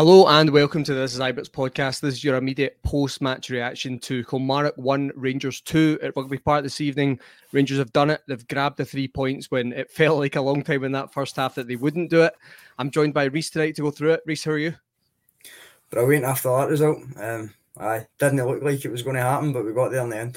Hello and welcome to This is Ibrox podcast. This is your immediate post-match reaction to Kilmarnock 1, Rangers 2 at Rugby Park this evening. Rangers have done it. They've grabbed the three points when it felt like a long time in that first half that they wouldn't do it. I'm joined by Reiss tonight to go through it. Reiss, how are you? Brilliant after that result. Um, I didn't look like it was going to happen, but we got there in the end.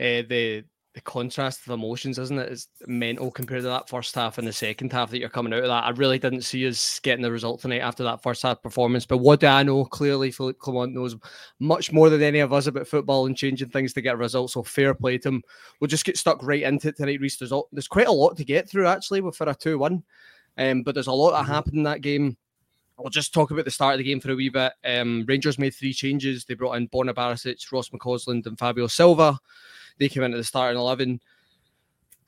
Uh, the the contrast of emotions, isn't it? It's mental compared to that first half and the second half that you're coming out of that. I really didn't see us getting the result tonight after that first half performance. But what do I know? Clearly, Philippe Clement knows much more than any of us about football and changing things to get results. So fair play to him. We'll just get stuck right into it tonight, Reiss. There's, all, there's quite a lot to get through actually for a 2 1. Um, but there's a lot that mm-hmm. happened in that game. I'll just talk about the start of the game for a wee bit. Um, Rangers made three changes. They brought in Borna Barisic, Ross McCausland, and Fabio Silva. They came into the starting 11.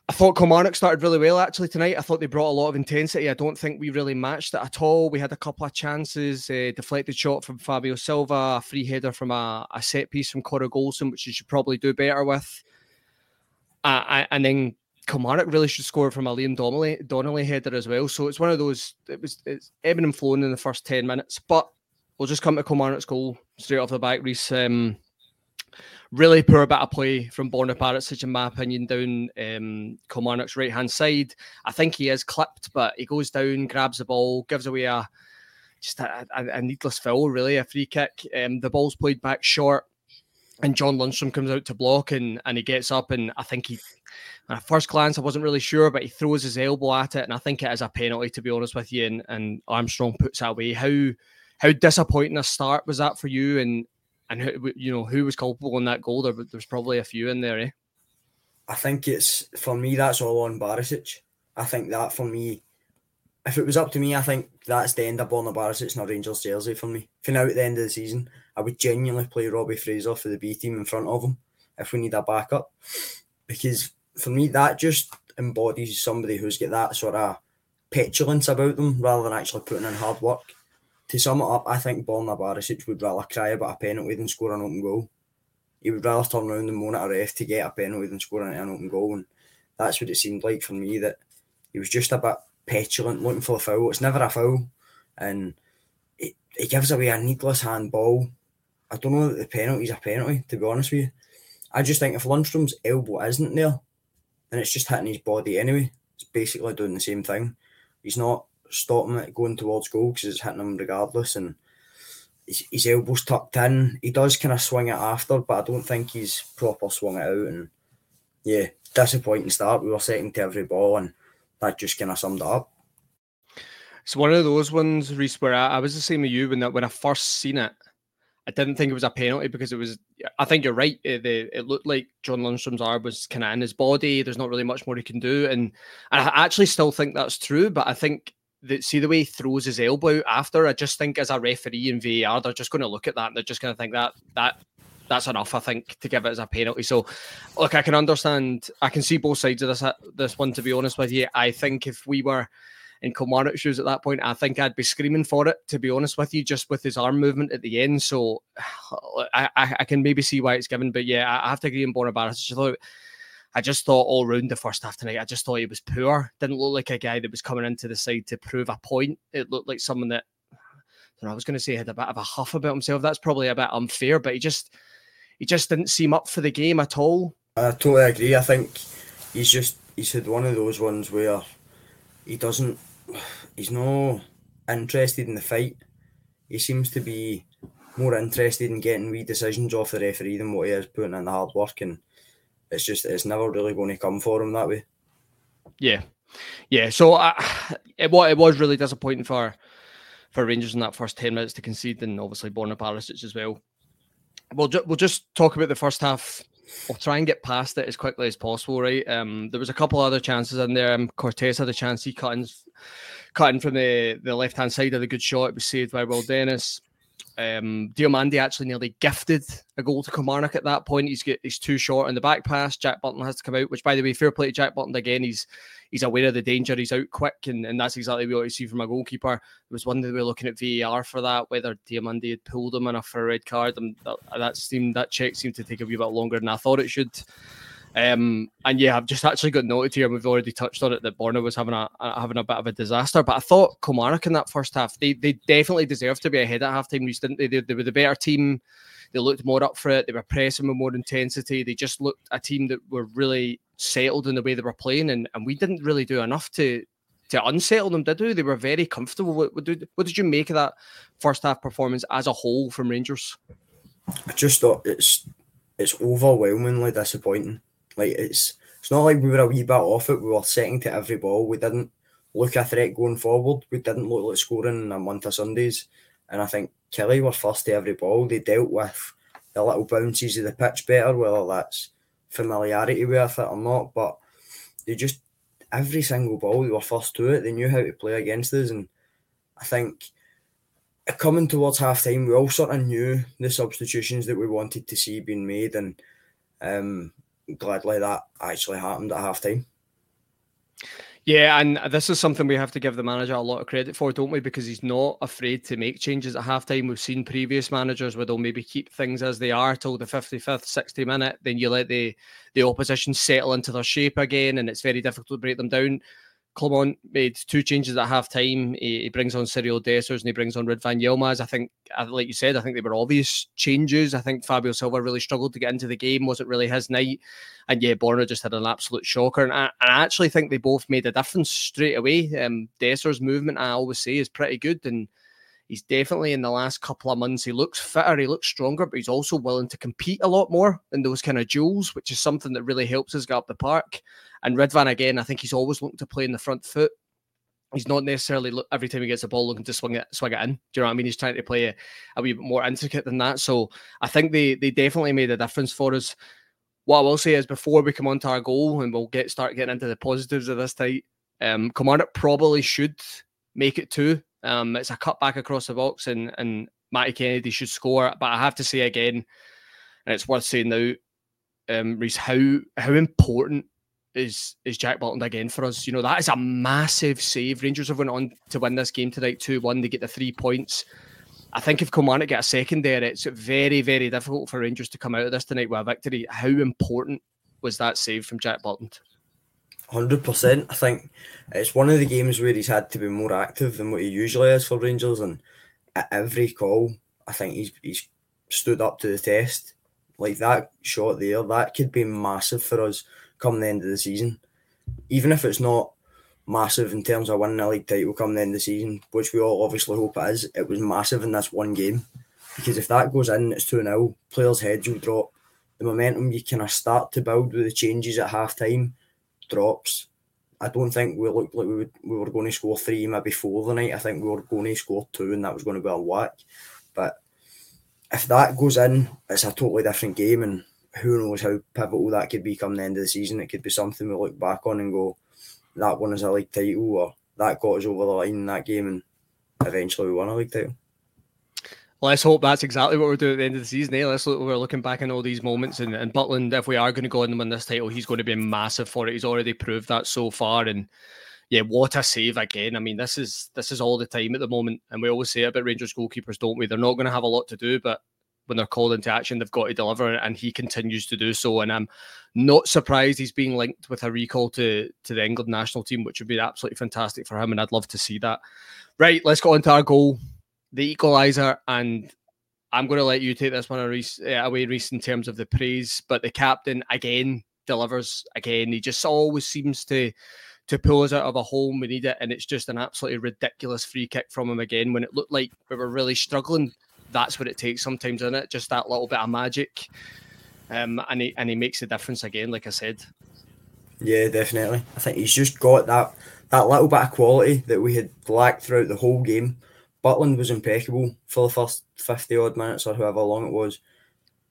I thought Kilmarnock started really well actually tonight. I thought they brought a lot of intensity. I don't think we really matched it at all. We had a couple of chances, uh, deflected shot from Fabio Silva, a free header from a, a set piece from Connor Goldson, which you should probably do better with. Uh, and then Kilmarnock really should score from a Liam Donnelly, Donnelly header as well. So it's one of those. It was it's ebbing and flowing in the first ten minutes, but we'll just come to Kilmarnock's goal straight off the back. Reiss. Um, really poor bit of play from Borna Barisic, in my opinion, down um, Kilmarnock's right hand side. I think he is clipped, but he goes down, grabs the ball, gives away a just a, a, a needless foul, really, a free kick. Um, the ball's played back short, and John Lundstram comes out to block, and and he gets up, and I think he. At first glance, I wasn't really sure, but he throws his elbow at it, and I think it is a penalty, to be honest with you. And, and Armstrong puts that away. How how disappointing a start was that for you? And and who, you know who was culpable in that goal? There, there's probably a few in there. Eh? I think it's for me. That's all on Barisic. I think that for me, if it was up to me, I think that's the end of Borna Barisic in a Rangers jersey for me. For now, at the end of the season, I would genuinely play Robbie Fraser for the B team in front of him if we need a backup, because for me that just embodies somebody who's got that sort of petulance about them rather than actually putting in hard work to sum it up, I think Borna Barisic would rather cry about a penalty than score an open goal. He would rather turn around and moan at a ref to get a penalty than scoring an open goal. And that's what it seemed like for me that he was just a bit petulant looking for a foul. It's never a foul. And it, it gives away a needless handball. I don't know that the penalty's a penalty, to be honest with you. I just think if Lundstram's elbow isn't there, then it's just hitting his body anyway. It's basically doing the same thing. He's not stopping it going towards goal because it's hitting him regardless. And his, his elbows tucked in. He does kind of swing it after, but I don't think he's proper swung it out. And yeah, disappointing start. We were second to every ball, and that just kind of summed it up. It's one of those ones, Reiss, where I, I was the same as you when that when I first seen it. I didn't think it was a penalty because it was. I think you're right. It, the, it looked like John Lundstram's arm was kind of in his body. There's not really much more he can do, and, and I actually still think that's true. But I think the, see the way he throws his elbow after. I just think as a referee in VAR, they're just going to look at that and they're just going to think that that that's enough. I think to give it as a penalty. So, look, I can understand. I can see both sides of this this one. To be honest with you, I think if we were in Kilmarnock shoes at that point, I think I'd be screaming for it. To be honest with you, just with his arm movement at the end. So, I I, I can maybe see why it's given, but yeah, I have to agree on Bonabar. I just thought all round the first half tonight, I just thought he was poor. Didn't look like a guy that was coming into the side to prove a point. It looked like someone that I, I was going to say had a bit of a huff about himself. That's probably a bit unfair, but he just he just didn't seem up for the game at all. I totally agree. I think he's just he's had one of those ones where he doesn't he's no interested in the fight. he seems to be more interested in getting wee decisions off the referee than what he is putting in the hard work, and it's just it's never really going to come for him that way. Yeah, yeah. So uh, it was it was really disappointing for for Rangers in that first ten minutes to concede, and obviously Borna Barisic as well. We'll ju- we'll just talk about the first half. We'll try and get past it as quickly as possible, right? Um, there was a couple other chances in there. Um, Cortés had a chance. He cut in, cut in from the, the left hand side of the good shot. It was saved by Will Dennis. Um, actually nearly gifted a goal to Kilmarnock at that point. He's he's too short on the back pass. Jack Butland has to come out, which by the way, fair play to Jack Butland again. He's he's aware of the danger. He's out quick, and, and that's exactly what you see from a goalkeeper. There was one that we were looking at VAR for that, whether Diomande had pulled him enough for a red card. And that, that seemed that check seemed to take a wee bit longer than I thought it should. Um, and yeah, I've just actually got noted here, and we've already touched on it that Borna was having a, having a bit of a disaster. But I thought Kilmarnock in that first half, they they definitely deserved to be ahead at halftime. Didn't they? they? They were the better team. They looked more up for it. They were pressing with more intensity. They just looked a team that were really settled in the way they were playing, and, and we didn't really do enough to to unsettle them, did we? They were very comfortable. What, what, did, what did you make of that first half performance as a whole from Rangers? I just thought it's it's overwhelmingly disappointing. Like it's it's not like we were a wee bit off it. We were setting to every ball. We didn't look a threat going forward. We didn't look like scoring in a month of Sundays. And I think Killie were first to every ball. They dealt with the little bounces of the pitch better, whether that's familiarity with it or not. But they just every single ball they were first to it. They knew how to play against us, and I think coming towards half time, we all sort of knew the substitutions that we wanted to see being made, and um, gladly that actually happened at half time. Yeah, and this is something we have to give the manager a lot of credit for, don't we? Because he's not afraid to make changes at halftime. We've seen previous managers where they'll maybe keep things as they are till the 55th, 60 minute, then you let the the opposition settle into their shape again, and it's very difficult to break them down. Clement made two changes at half time. He, he, brings on Cyriel Dessers and he brings on Ridvan Yilmaz. I think, like you said, I think they were obvious changes. I think Fabio Silva really struggled to get into the game. Wasn't really his night. And yeah, Borna just had an absolute shocker. And I, I actually think they both made a difference straight away. Um, Dessers' movement, I always say, is pretty good. And he's definitely in the last couple of months, he looks fitter, he looks stronger, but he's also willing to compete a lot more in those kind of duels, which is something that really helps us get up the park. And Ridvan, again, I think he's always looking to play in the front foot. He's not necessarily look, every time he gets a ball looking to swing it, swing it in. Do you know what I mean? He's trying to play a, a wee bit more intricate than that. So I think they they definitely made a difference for us. What I will say is before we come on to our goal and we'll get start getting into the positives of this tight, um, probably should make it two. Um, it's a cut back across the box and and Matty Kennedy should score. But I have to say again, and it's worth saying now, um, Reiss, how how important is is Jack Butland again for us. You know, that is a massive save. Rangers have went on to win this game tonight 2 1. They get the three points. I think if Kilmarnock get a second there, it's very, very difficult for Rangers to come out of this tonight with a victory. How important was that save from Jack Butland? 100%. I think it's one of the games where he's had to be more active than what he usually is for Rangers. And at every call, I think he's, he's stood up to the test. Like that shot there, that could be massive for us come the end of the season. Even if it's not massive in terms of winning a league title come the end of the season, which we all obviously hope it is, it was massive in this one game. Because if that goes in, it's 2 0, players' heads will drop. The momentum you kind of start to build with the changes at half time drops. I don't think we looked like we, would, we were going to score three maybe four the night. I think we were going to score two and that was going to be a whack. But if that goes in, it's a totally different game. And who knows how pivotal that could be come the end of the season. It could be something we look back on and go, that one is a league title, or that got us over the line in that game, and eventually we won a league title. Let's hope that's exactly what we're doing at the end of the season. Eh? Let's look, we're looking back on all these moments, and, and Butland, if we are going to go and win this title, he's going to be massive for it. He's already proved that so far, and yeah, what a save again. I mean, this is this is all the time at the moment, and we always say about Rangers goalkeepers, don't we? They're not going to have a lot to do, but when they're called into action, they've got to deliver, and he continues to do so. And I'm not surprised he's being linked with a recall to to the England national team, which would be absolutely fantastic for him, and I'd love to see that. Right, let's go on to our goal, the equaliser, and I'm going to let you take this one away, Reiss, in terms of the praise. But the captain again delivers again. He just always seems to to pull us out of a hole. We need it, and it's just an absolutely ridiculous free kick from him again when it looked like we were really struggling. That's what it takes sometimes, isn't it? Just that little bit of magic, um, and he and he makes a difference again. Like I said. Yeah, definitely. I think he's just got that that little bit of quality that we had lacked throughout the whole game. Butland was impeccable for the first fifty odd minutes or however long it was.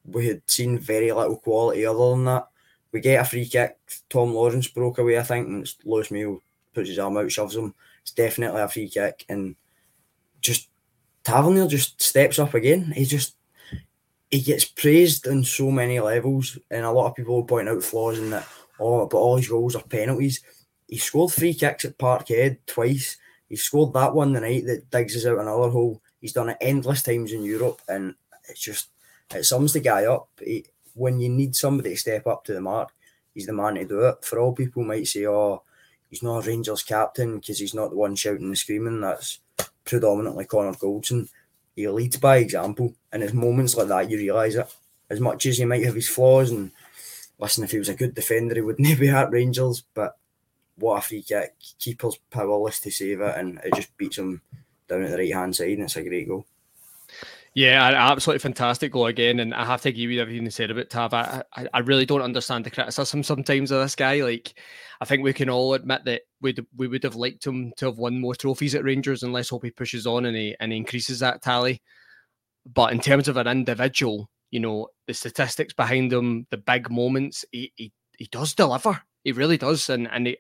We had seen very little quality other than that we get a free kick. Tom Lawrence broke away, I think, and it's Lewis Mayo puts his arm out, shoves him. It's definitely a free kick, and just Tavernier just steps up again. He just he gets praised on so many levels, and a lot of people point out flaws in that. Oh, but all his goals are penalties. He scored three kicks at Parkhead twice. He scored that one the night that digs us out another hole. He's done it endless times in Europe, and it's just it sums the guy up. He, when you need somebody to step up to the mark, he's the man to do it. For all people might say, oh, he's not a Rangers captain because he's not the one shouting and screaming. That's predominantly Connor Goldson. He leads by example, and it's moments like that you realise it. As much as he might have his flaws, and listen, if he was a good defender, he wouldn't be at Rangers. But what a free kick! Keeper's powerless to save it, and it just beats him down at the right hand side, and it's a great goal. Yeah, absolutely fantastic goal again, and I have to agree with everything you said about Tav. I, I, I, really don't understand the criticism sometimes of this guy. Like, I think we can all admit that we we would have liked him to have won more trophies at Rangers, and let's hope he pushes on and he and he increases that tally. But in terms of an individual, you know, the statistics behind him, the big moments, he he, he does deliver. He really does, and and it,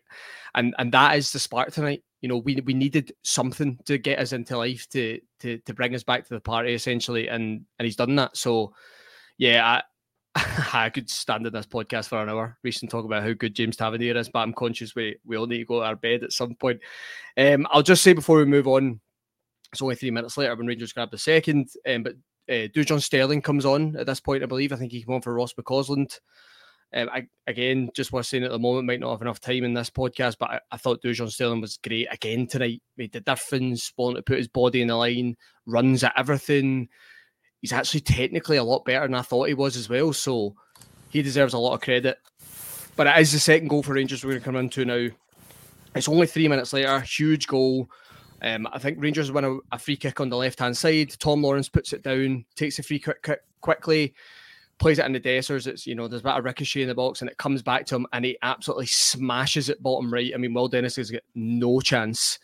and and that is the spark tonight you know, we we needed something to get us into life to to to bring us back to the party essentially, and and he's done that. So, yeah, I, I could stand in this podcast for an hour, reach and talk about how good James Tavernier is, but I'm conscious we we all need to go to our bed at some point. Um, I'll just say before we move on, it's only three minutes later when Rangers grab the second, um, but uh, Dujon Sterling comes on at this point, I believe. I think he came on for Ross McCausland. Um, I, again, just was saying at the moment, might not have enough time in this podcast, but I, I thought Dujon Sterling was great again tonight. Made the difference, wanting to put his body in the line, runs at everything. He's actually technically a lot better than I thought he was as well. So he deserves a lot of credit. But it is the second goal for Rangers we're going to come into now. It's only three minutes later, huge goal. Um, I think Rangers win a, a free kick on the left hand side. Tom Lawrence puts it down, takes a free kick quickly plays it in the Dessers. It's you know there's a bit of ricochet in the box, and it comes back to him, and he absolutely smashes it bottom right. I mean, Will Dennis has got no chance.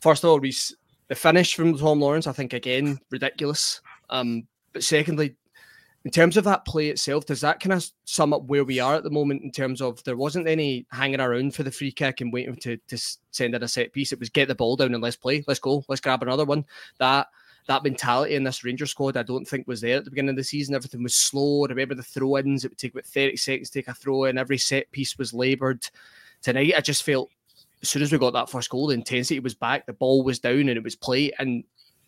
First of all, the finish from Tom Lawrence, I think again ridiculous. Um, but secondly, in terms of that play itself, does that kind of sum up where we are at the moment in terms of there wasn't any hanging around for the free kick and waiting to to send in a set piece. It was get the ball down and let's play, let's go, let's grab another one. That that mentality in this Ranger squad, I don't think was there at the beginning of the season. Everything was slow. I remember the throw ins, it would take about 30 seconds to take a throw in. Every set piece was laboured. Tonight, I just felt as soon as we got that first goal, the intensity was back, the ball was down, and it was play. And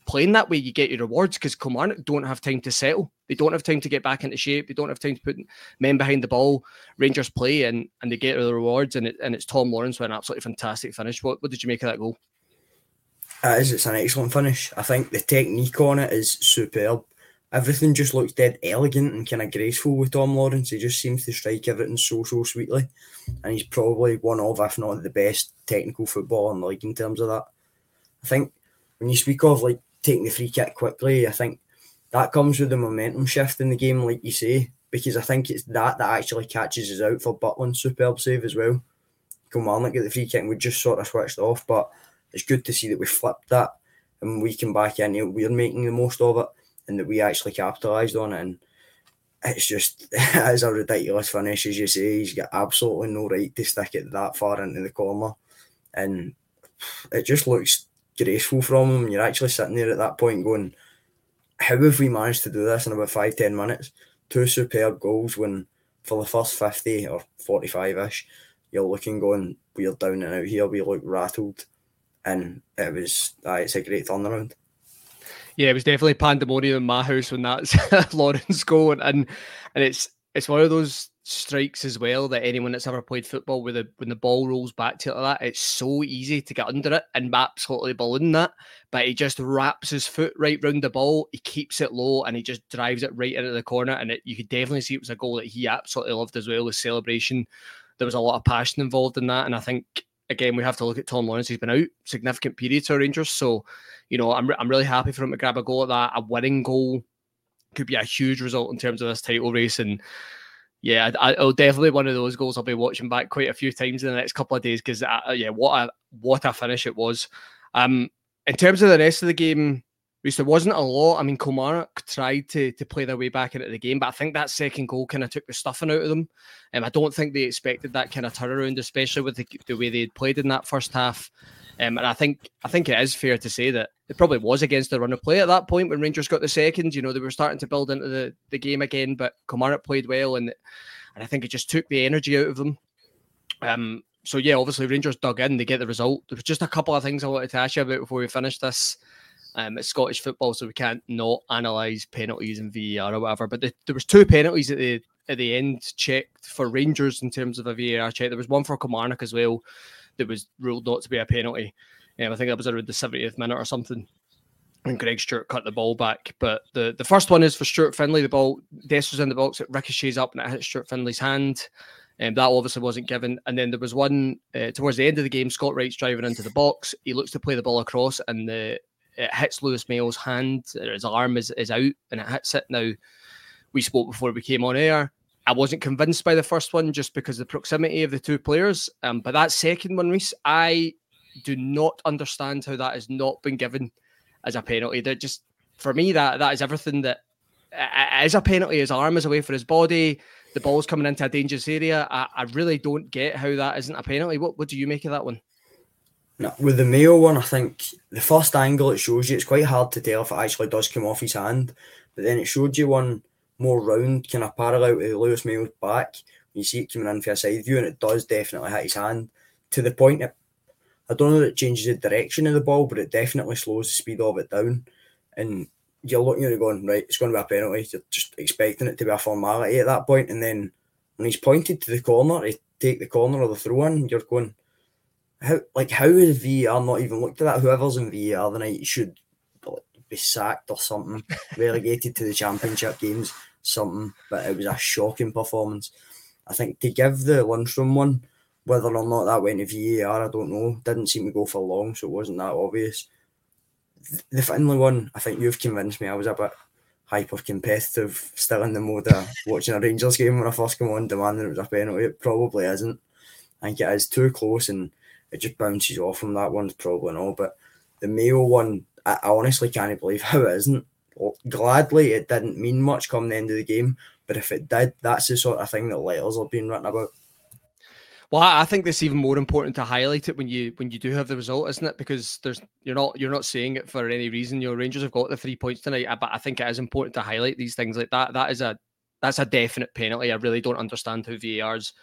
playing that way, you get your rewards because Kilmarnock don't have time to settle. They don't have time to get back into shape. They don't have time to put men behind the ball. Rangers play and and they get the rewards. And it, and it's Tom Lawrence with an absolutely fantastic finish. What, what did you make of that goal? It is. It's an excellent finish. I think the technique on it is superb. Everything just looks dead elegant and kind of graceful with Tom Lawrence. He just seems to strike everything so so sweetly, and he's probably one of, if not the best technical footballer in the league in terms of that. I think when you speak of like taking the free kick quickly, I think that comes with the momentum shift in the game, like you say, because I think it's that that actually catches us out for Butland's superb save as well. Look at the free kick, and we just sort of switched off, but it's good to see that we flipped that and we came back in. We're making the most of it, and that we actually capitalised on it. And it's just it is a ridiculous finish, as you say. He's got absolutely no right to stick it that far into the corner, and it just looks graceful from him. You're actually sitting there at that point going, "How have we managed to do this in about five ten minutes? Two superb goals when." For the first 50 or 45 ish, you're looking going, we're down and out here, we look rattled and it was uh, it's a great turnaround. Yeah, it was definitely pandemonium in my house when that's Lawrence goal, and and it's it's one of those strikes as well that anyone that's ever played football with the when the ball rolls back to it like that, it's so easy to get under it and absolutely balloon that. But he just wraps his foot right round the ball, he keeps it low, and he just drives it right into the corner. And it, you could definitely see it was a goal that he absolutely loved as well. The celebration, there was a lot of passion involved in that, and I think again, we have to look at Tom Lawrence. He's been out significant periods for Rangers. So, you know, I'm, I'm really happy for him to grab a goal at that. A winning goal could be a huge result in terms of this title race. And yeah, I, will definitely one of those goals I'll be watching back quite a few times in the next couple of days because uh, yeah, what a what a finish it was. Um, in terms of the rest of the game, there wasn't a lot. I mean, Kilmarnock tried to to play their way back into the game, but I think that second goal kind of took the stuffing out of them. And um, I don't think they expected that kind of turnaround, especially with the, the way they had played in that first half. Um, and I think I think it is fair to say that it probably was against the run of play at that point when Rangers got the second. You know, they were starting to build into the, the game again, but Kilmarnock played well, and and I think it just took the energy out of them. Um, so yeah, obviously Rangers dug in, they get the result. There was just a couple of things I wanted to ask you about before we finish this. Um, it's Scottish football, so we can't not analyse penalties and VAR or whatever. But the, there was two penalties at the at the end checked for Rangers in terms of a VAR check. There was one for Kilmarnock as well that was ruled not to be a penalty. Um, I think that was around the 70th minute or something. And Greg Stewart cut the ball back. But the, the first one is for Stuart Findlay. The ball, Dest was in the box, it ricochets up and it hits Stuart Findlay's hand. And um, that obviously wasn't given. And then there was one uh, towards the end of the game, Scott Wright's driving into the box. He looks to play the ball across and the it hits Lewis Mayo's hand, his arm is, is out and it hits it. Now, we spoke before we came on air. I wasn't convinced by the first one just because the proximity of the two players. Um, but that second one, Reiss, I do not understand how that has not been given as a penalty. That just for me, that that is everything that is a penalty. His arm is away for his body. The ball's coming into a dangerous area. I, I really don't get how that isn't a penalty. What what do you make of that one? With the Mayo one, I think the first angle it shows you, it's quite hard to tell if it actually does come off his hand. But then it showed you one more round, kind of parallel to Lewis Mayo's back. You see it coming in for a side view, and it does definitely hit his hand to the point that I don't know that it changes the direction of the ball, but it definitely slows the speed of it down. And you're looking at it going, right, it's going to be a penalty. You're just expecting it to be a formality at that point. And then when he's pointed to the corner to take the corner or the throw in, you're going, how like how is VAR not even looked at that? Whoever's in VAR the night should be sacked or something, relegated to the championship games, something. But it was a shocking performance. I think to give the Lundstram one, whether or not that went to VAR, I don't know. Didn't seem to go for long, so it wasn't that obvious. The Findlay one, I think you've convinced me. I was a bit hyper competitive, still in the mode of watching a Rangers game when I first came on, demanding it was a penalty. It probably isn't. I think it is too close and it just bounces off from that one's probably not. But the Mayo one, I, honestly can't believe how it isn't. Gladly, it didn't mean much come the end of the game, but if it did, that's the sort of thing that letters are being written about. Well, I think it's even more important to highlight it when you when you do have the result, isn't it? Because there's you're not you're not saying it for any reason. Your Rangers have got the three points tonight, uh, but I think it is important to highlight these things like that. That is a that's a definite penalty. I really don't understand how VAR's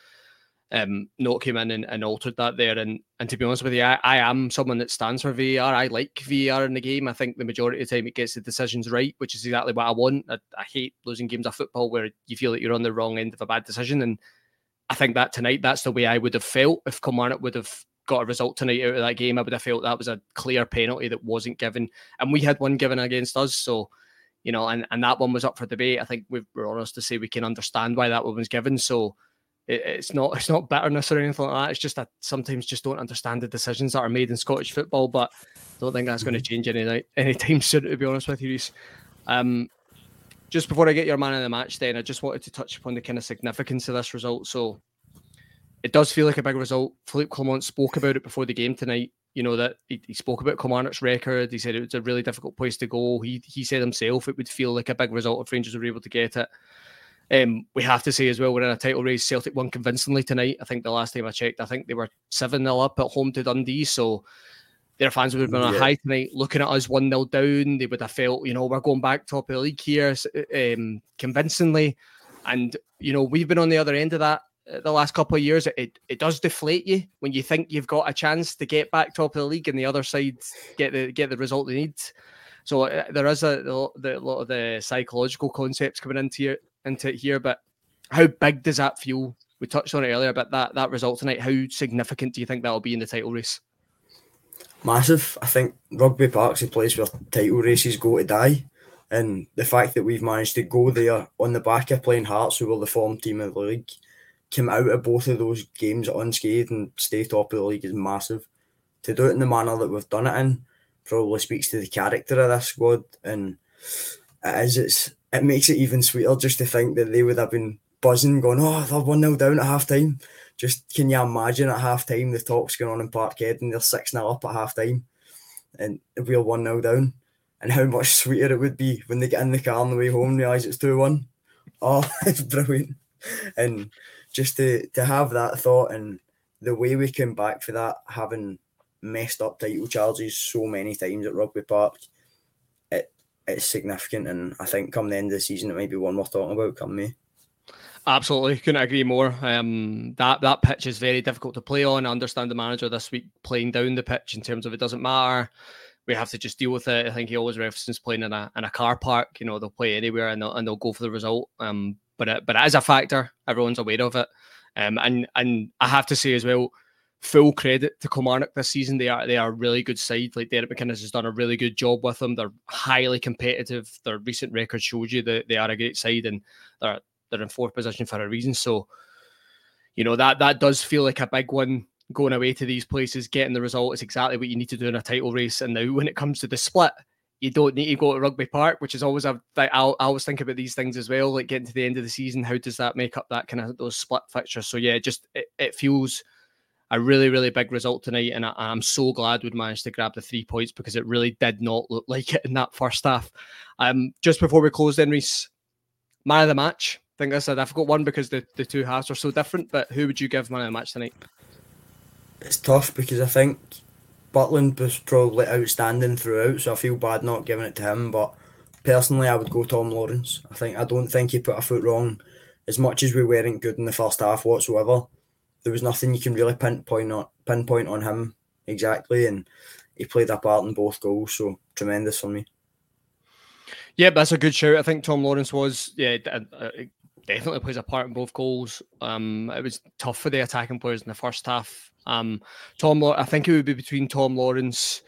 um, note came in and, and, altered that there. And and to be honest with you, I, I am someone that stands for VAR. I like VAR in the game. I think the majority of the time it gets the decisions right, which is exactly what I want. I, I hate losing games of football where you feel that you're on the wrong end of a bad decision. And I think that tonight, that's the way I would have felt if Kilmarnock would have got a result tonight out of that game. I would have felt that was a clear penalty that wasn't given. And we had one given against us. So, you know, and, and that one was up for debate. I think we are honest to say we can understand why that one was given. So, it, it's not it's not bitterness or anything like that. It's just that sometimes just don't understand the decisions that are made in Scottish football. But I don't think that's going to mm-hmm. change any anytime soon. To be honest with you, Reiss. Um, just before I get your man of the match, then I just wanted to touch upon the kind of significance of this result. So it does feel like a big result. Philippe Clement spoke about it before the game tonight. You know that he, he spoke about Kilmarnock's record. He said it was a really difficult place to go. He he said himself it would feel like a big result if Rangers were able to get it. Um, we have to say as well, we're in a title race. Celtic won convincingly tonight. I think the last time I checked, I think they were 7 0 up at home to Dundee. So their fans would have been on a high tonight looking at us 1 0 down. They would have felt, you know, we're going back top of the league here um, convincingly. And, you know, we've been on the other end of that uh, the last couple of years. It, it does deflate you when you think you've got a chance to get back top of the league and the other side get the get the result they need. So uh, there is a, a, lot of the psychological concepts coming into here, into it here. But how big does that feel? We touched on it earlier, but that that result tonight, how significant do you think that'll be in the title race? Massive. I think Rugby Park's a place where title races go to die. And the fact that we've managed to go there on the back of playing Hearts, who were the form team of the league, came out of both of those games unscathed and stay top of the league is massive. To do it in the manner that we've done it in probably speaks to the character of this squad, and it is. It's it makes it even sweeter just to think that they would have been buzzing, going, "Oh, they're one 0 down at half time." Just can you imagine at half time the talks going on in Parkhead and they're six 0 up at half time, and we're one 0 down, and how much sweeter it would be when they get in the car on the way home and realise it's two one. Oh, it's brilliant, and just to to have that thought and the way we came back for that, having messed up title charges so many times at Rugby Park, it's significant. And I think come the end of the season, it might be one worth talking about come May. Absolutely, couldn't agree more. Um, that that pitch is very difficult to play on. I understand the manager this week playing down the pitch in terms of it doesn't matter. We have to just deal with it. I think he always references playing in a in a car park. You know, they'll play anywhere and they'll, and they'll go for the result. Um, but it, but is a factor. Everyone's aware of it. Um, and and I have to say as well, full credit to Kilmarnock this season. They are they are a really good side. Like Derek McInnes has done a really good job with them. They're highly competitive. Their recent record shows you that they are a great side and they're they're in fourth position for a reason. So, you know, that that does feel like a big one going away to these places, getting the result is exactly what you need to do in a title race. And now when it comes to the split, you don't need to go to Rugby Park, which is always a. I always think about these things as well. Like getting to the end of the season, how does that make up that kind of those split fixtures? So yeah, just it, it feels a really really big result tonight, and I, am so glad we'd managed to grab the three points because it really did not look like it in that first half. Um, just before we close, then Reiss, man of the match. I think that's a difficult one because the, the two halves are so different. But who would you give man of the match tonight? It's tough because I think Butland was probably outstanding throughout, so I feel bad not giving it to him. But personally, I would go Tom Lawrence. I think I don't think he put a foot wrong. As much as we weren't good in the first half whatsoever, there was nothing you can really pinpoint on pinpoint on him exactly, and he played a part in both goals. So tremendous for me. Yeah, that's a good shout. I think Tom Lawrence was yeah uh, uh, definitely plays a part in both goals. Um, it was tough for the attacking players in the first half. Um, Tom, I think it would be between Tom Lawrence.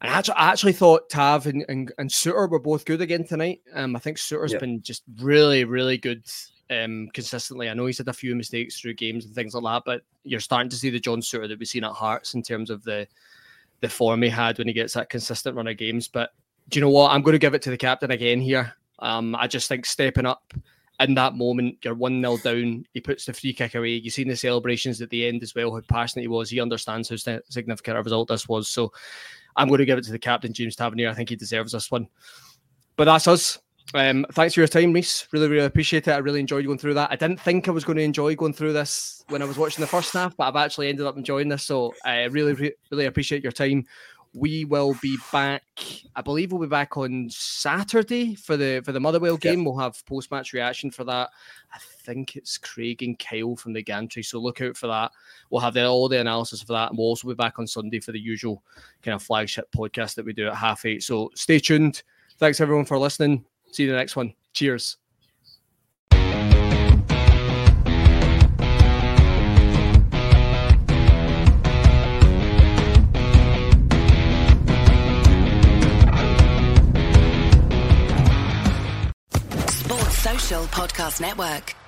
I actually, I actually thought Tav and, and, and Souttar were both good again tonight. Um, I think Souttar's yep. been just really, really good um, consistently. I know he's had a few mistakes through games and things like that, but you're starting to see the John Souttar that we've seen at Hearts in terms of the the form he had when he gets that consistent run of games. But do you know what? I'm going to give it to the captain again here. Um, I just think stepping up in that moment, you're 1 0 down. He puts the free kick away. You've seen the celebrations at the end as well, how passionate he was. He understands how significant a result this was. So I'm going to give it to the captain, James Tavernier. I think he deserves this one. But that's us. Um, thanks for your time, Reiss. Really, really appreciate it. I really enjoyed going through that. I didn't think I was going to enjoy going through this when I was watching the first half, but I've actually ended up enjoying this. So I really, really appreciate your time we will be back. I believe we'll be back on Saturday for the for the Motherwell game. Yep. We'll have post match reaction for that. I think it's Craig and Kyle from the Gantry, so look out for that. We'll have the, all the analysis for that, and we'll also be back on Sunday for the usual kind of flagship podcast that we do at half eight. So stay tuned. Thanks everyone for listening. See you in the next one. Cheers. Podcast Network.